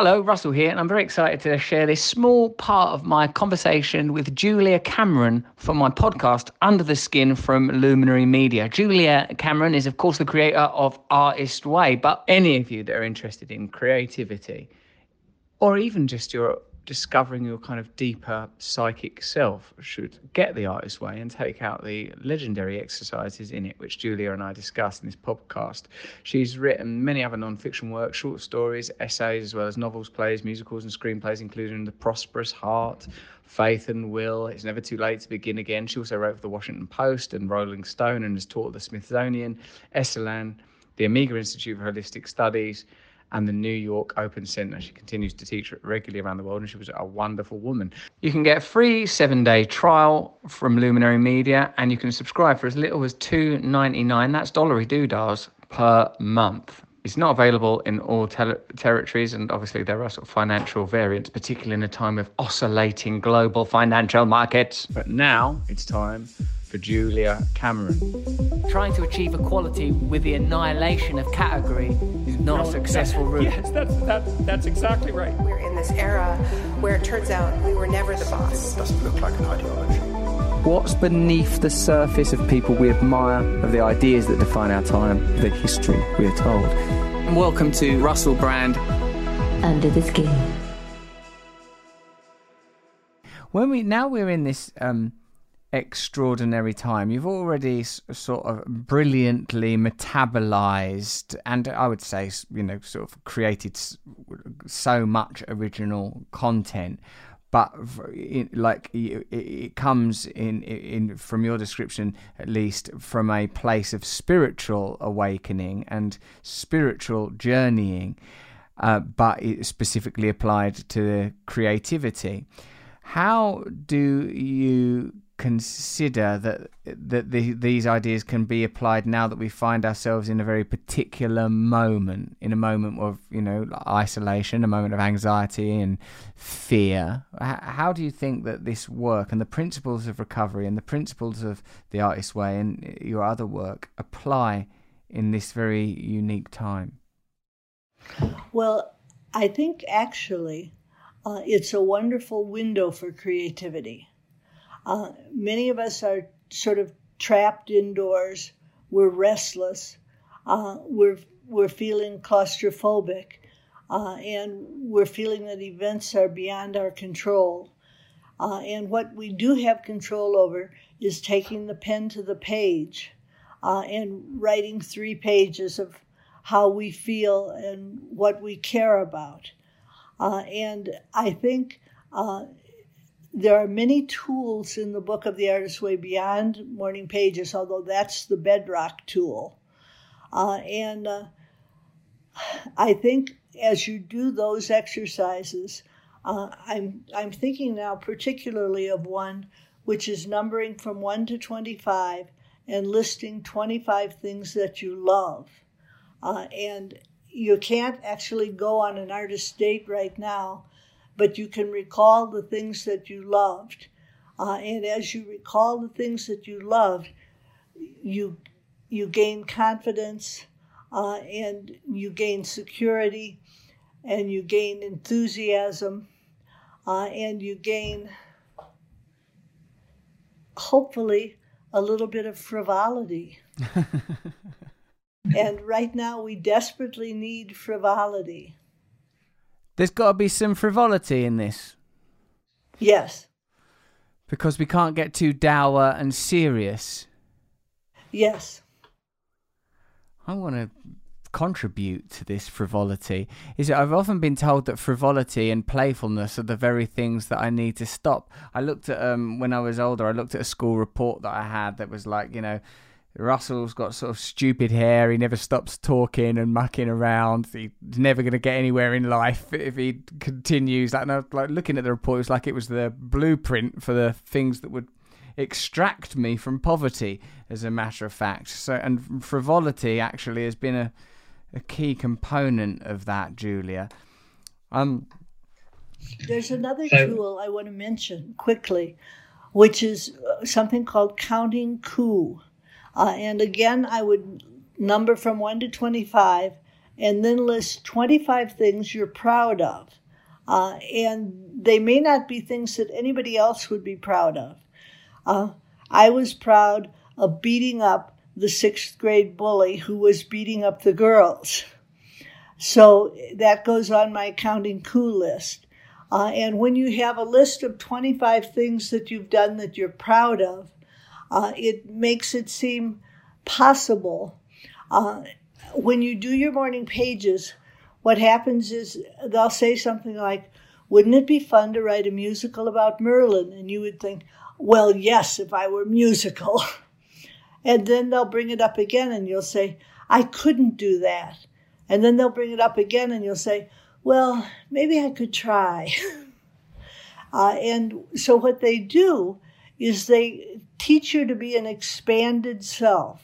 Hello, Russell here, and I'm very excited to share this small part of my conversation with Julia Cameron for my podcast, Under the Skin from Luminary Media. Julia Cameron is, of course, the creator of Artist Way, but any of you that are interested in creativity or even just your discovering your kind of deeper psychic self should get the artist way and take out the legendary exercises in it, which Julia and I discussed in this podcast. She's written many other non-fiction works, short stories, essays, as well as novels, plays, musicals, and screenplays, including The Prosperous Heart, Faith and Will, It's Never Too Late to Begin Again. She also wrote for the Washington Post and Rolling Stone and has taught the Smithsonian, Esalen, the Omega Institute for Holistic Studies and the New York Open Center. She continues to teach regularly around the world, and she was a wonderful woman. You can get a free seven day trial from Luminary Media, and you can subscribe for as little as two ninety nine. That's dollary doodahs per month. It's not available in all ter- territories, and obviously there are sort of financial variants, particularly in a time of oscillating global financial markets. But now it's time for Julia Cameron. Trying to achieve equality with the annihilation of category is not no, a successful that, route. Yes, that's, that, that's exactly right. We're in this era where it turns out we were never the boss. It doesn't look like an ideology. What's beneath the surface of people we admire, of the ideas that define our time, the history we are told? Welcome to Russell Brand Under the Skin. When we now we're in this um, extraordinary time. You've already sort of brilliantly metabolized and I would say, you know, sort of created so much original content. But like it, comes in, in from your description at least from a place of spiritual awakening and spiritual journeying, uh, but specifically applied to creativity. How do you consider that that the, these ideas can be applied now that we find ourselves in a very particular moment, in a moment of you know isolation, a moment of anxiety and fear. How do you think that this work and the principles of recovery and the principles of the artist's way and your other work apply in this very unique time? Well, I think actually uh, it's a wonderful window for creativity uh, many of us are sort of trapped indoors. We're restless. Uh, we're we're feeling claustrophobic, uh, and we're feeling that events are beyond our control. Uh, and what we do have control over is taking the pen to the page uh, and writing three pages of how we feel and what we care about. Uh, and I think there are many tools in the book of the artist's way beyond morning pages although that's the bedrock tool. Uh, and uh, i think as you do those exercises uh, I'm, I'm thinking now particularly of one which is numbering from 1 to 25 and listing 25 things that you love. Uh, and you can't actually go on an artist date right now but you can recall the things that you loved. Uh, and as you recall the things that you loved, you you gain confidence uh, and you gain security and you gain enthusiasm uh, and you gain hopefully a little bit of frivolity. and right now we desperately need frivolity. There's got to be some frivolity in this. Yes. Because we can't get too dour and serious. Yes. I want to contribute to this frivolity. Is that I've often been told that frivolity and playfulness are the very things that I need to stop. I looked at um when I was older, I looked at a school report that I had that was like, you know, Russell's got sort of stupid hair. He never stops talking and mucking around. He's never going to get anywhere in life if he continues. Like, like looking at the report, it was like it was the blueprint for the things that would extract me from poverty, as a matter of fact. So, and frivolity actually has been a a key component of that, Julia. Um, there's another so, tool I want to mention quickly, which is uh, something called counting coup. Uh, and again, I would number from 1 to 25 and then list 25 things you're proud of. Uh, and they may not be things that anybody else would be proud of. Uh, I was proud of beating up the sixth grade bully who was beating up the girls. So that goes on my counting coup list. Uh, and when you have a list of 25 things that you've done that you're proud of, uh, it makes it seem possible. Uh, when you do your morning pages, what happens is they'll say something like, Wouldn't it be fun to write a musical about Merlin? And you would think, Well, yes, if I were musical. and then they'll bring it up again and you'll say, I couldn't do that. And then they'll bring it up again and you'll say, Well, maybe I could try. uh, and so what they do is they teach you to be an expanded self.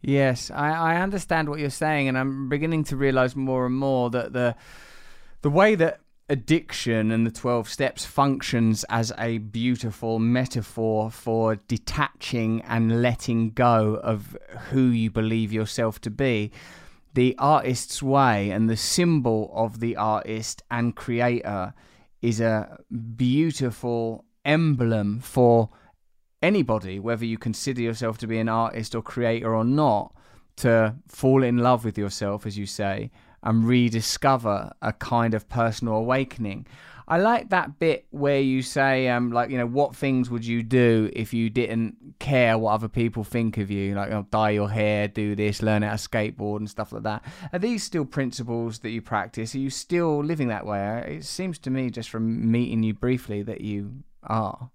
Yes, I, I understand what you're saying, and I'm beginning to realize more and more that the the way that addiction and the 12 steps functions as a beautiful metaphor for detaching and letting go of who you believe yourself to be. The artist's way and the symbol of the artist and creator is a beautiful emblem for anybody, whether you consider yourself to be an artist or creator or not, to fall in love with yourself, as you say, and rediscover a kind of personal awakening. I like that bit where you say, um, like, you know, what things would you do if you didn't care what other people think of you? Like, you know, dye your hair, do this, learn how to skateboard and stuff like that. Are these still principles that you practice? Are you still living that way? It seems to me, just from meeting you briefly, that you are.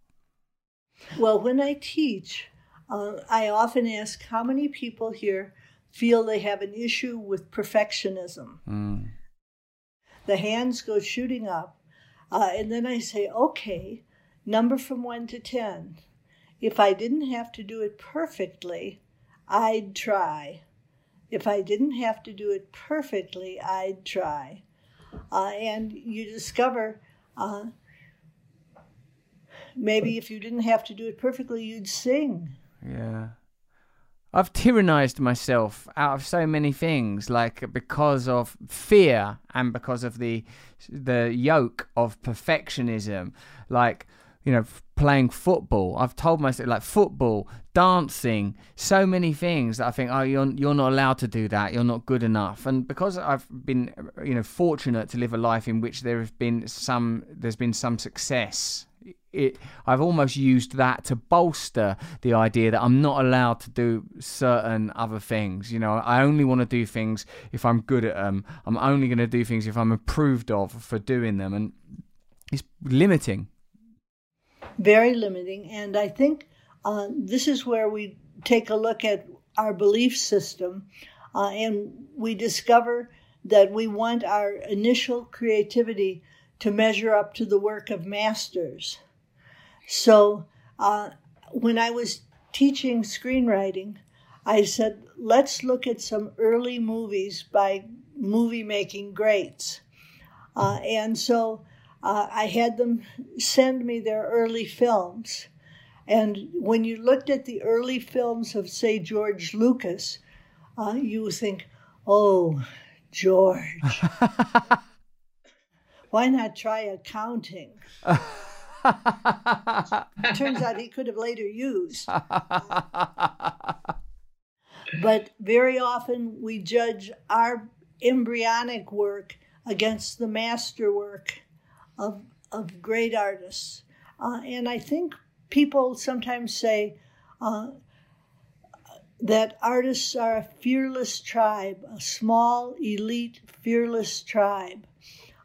Well, when I teach, uh, I often ask how many people here feel they have an issue with perfectionism. Mm. The hands go shooting up, uh, and then I say, okay, number from one to 10. If I didn't have to do it perfectly, I'd try. If I didn't have to do it perfectly, I'd try. Uh, and you discover uh, maybe if you didn't have to do it perfectly, you'd sing. Yeah. I've tyrannized myself out of so many things, like because of fear and because of the the yoke of perfectionism. Like you know, playing football. I've told myself like football, dancing, so many things that I think, oh, you're you're not allowed to do that. You're not good enough. And because I've been, you know, fortunate to live a life in which there have been some, there's been some success it I've almost used that to bolster the idea that I'm not allowed to do certain other things. You know, I only want to do things if I'm good at them. I'm only going to do things if I'm approved of for doing them, and it's limiting. Very limiting, and I think uh, this is where we take a look at our belief system, uh, and we discover that we want our initial creativity to measure up to the work of masters. So uh, when I was teaching screenwriting, I said, let's look at some early movies by movie making greats. Uh, and so uh, I had them send me their early films. And when you looked at the early films of, say, George Lucas, uh, you think, oh, George. Why not try accounting? Turns out he could have later used. but very often we judge our embryonic work against the masterwork of, of great artists. Uh, and I think people sometimes say uh, that artists are a fearless tribe, a small, elite, fearless tribe.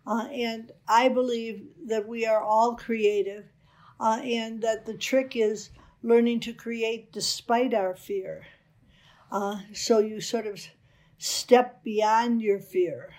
Uh, and I believe that we are all creative uh, and that the trick is learning to create despite our fear. Uh, so you sort of step beyond your fear.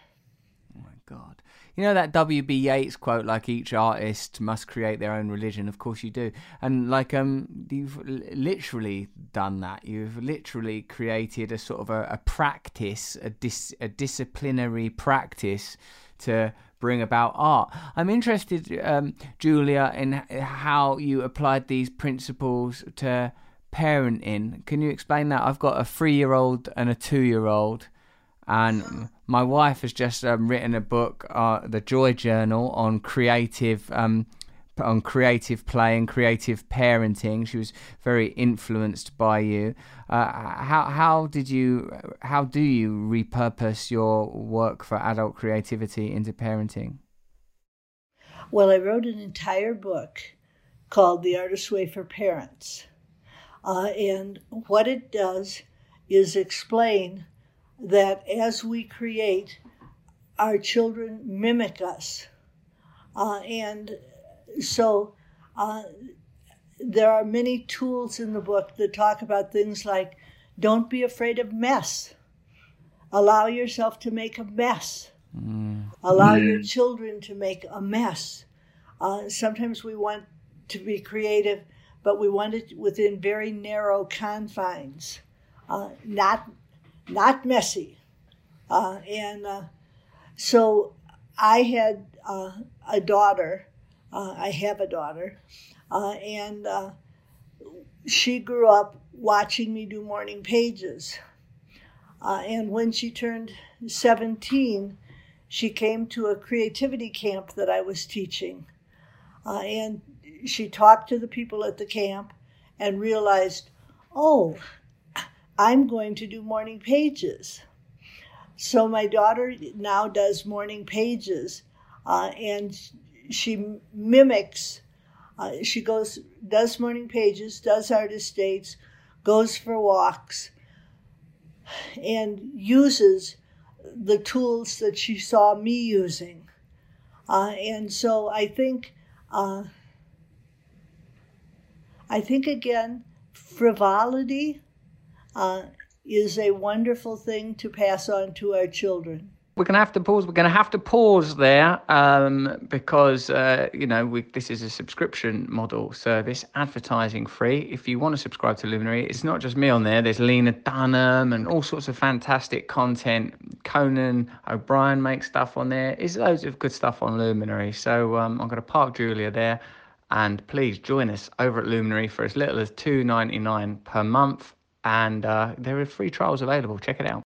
Oh my God. You know that W.B. Yeats quote, like each artist must create their own religion. Of course you do, and like um, you've literally done that. You've literally created a sort of a, a practice, a dis, a disciplinary practice to bring about art. I'm interested, um, Julia, in how you applied these principles to parenting. Can you explain that? I've got a three year old and a two year old, and my wife has just um, written a book, uh, the Joy Journal, on creative. Um, on creative play and creative parenting. She was very influenced by you. Uh, how how did you how do you repurpose your work for adult creativity into parenting? Well, I wrote an entire book called The Artist's Way for Parents. Uh, and what it does is explain that as we create, our children mimic us. Uh, and so uh, there are many tools in the book that talk about things like don't be afraid of mess, allow yourself to make a mess, mm. allow mm. your children to make a mess. Uh, sometimes we want to be creative, but we want it within very narrow confines, uh, not not messy. Uh, and uh, so I had uh, a daughter. Uh, I have a daughter, uh, and she grew up watching me do morning pages. and when she turned 17, she came to a creativity camp that I was teaching. and she talked to the people at the camp and realized, oh, I'm going to do morning pages. So my daughter now does morning pages, uh, and she mimics. Uh, she goes, does morning pages, does artist dates, goes for walks, and uses the tools that she saw me using. Uh, and so I think uh, I think, again, frivolity uh, is a wonderful thing to pass on to our children. We're going to have to pause. We're going to have to pause there um, because, uh, you know, we, this is a subscription model service, advertising free. If you want to subscribe to Luminary, it's not just me on there. There's Lena Dunham and all sorts of fantastic content. Conan O'Brien makes stuff on there. There's loads of good stuff on Luminary. So um, I'm going to park Julia there. And please join us over at Luminary for as little as $2.99 per month. And uh, there are free trials available. Check it out.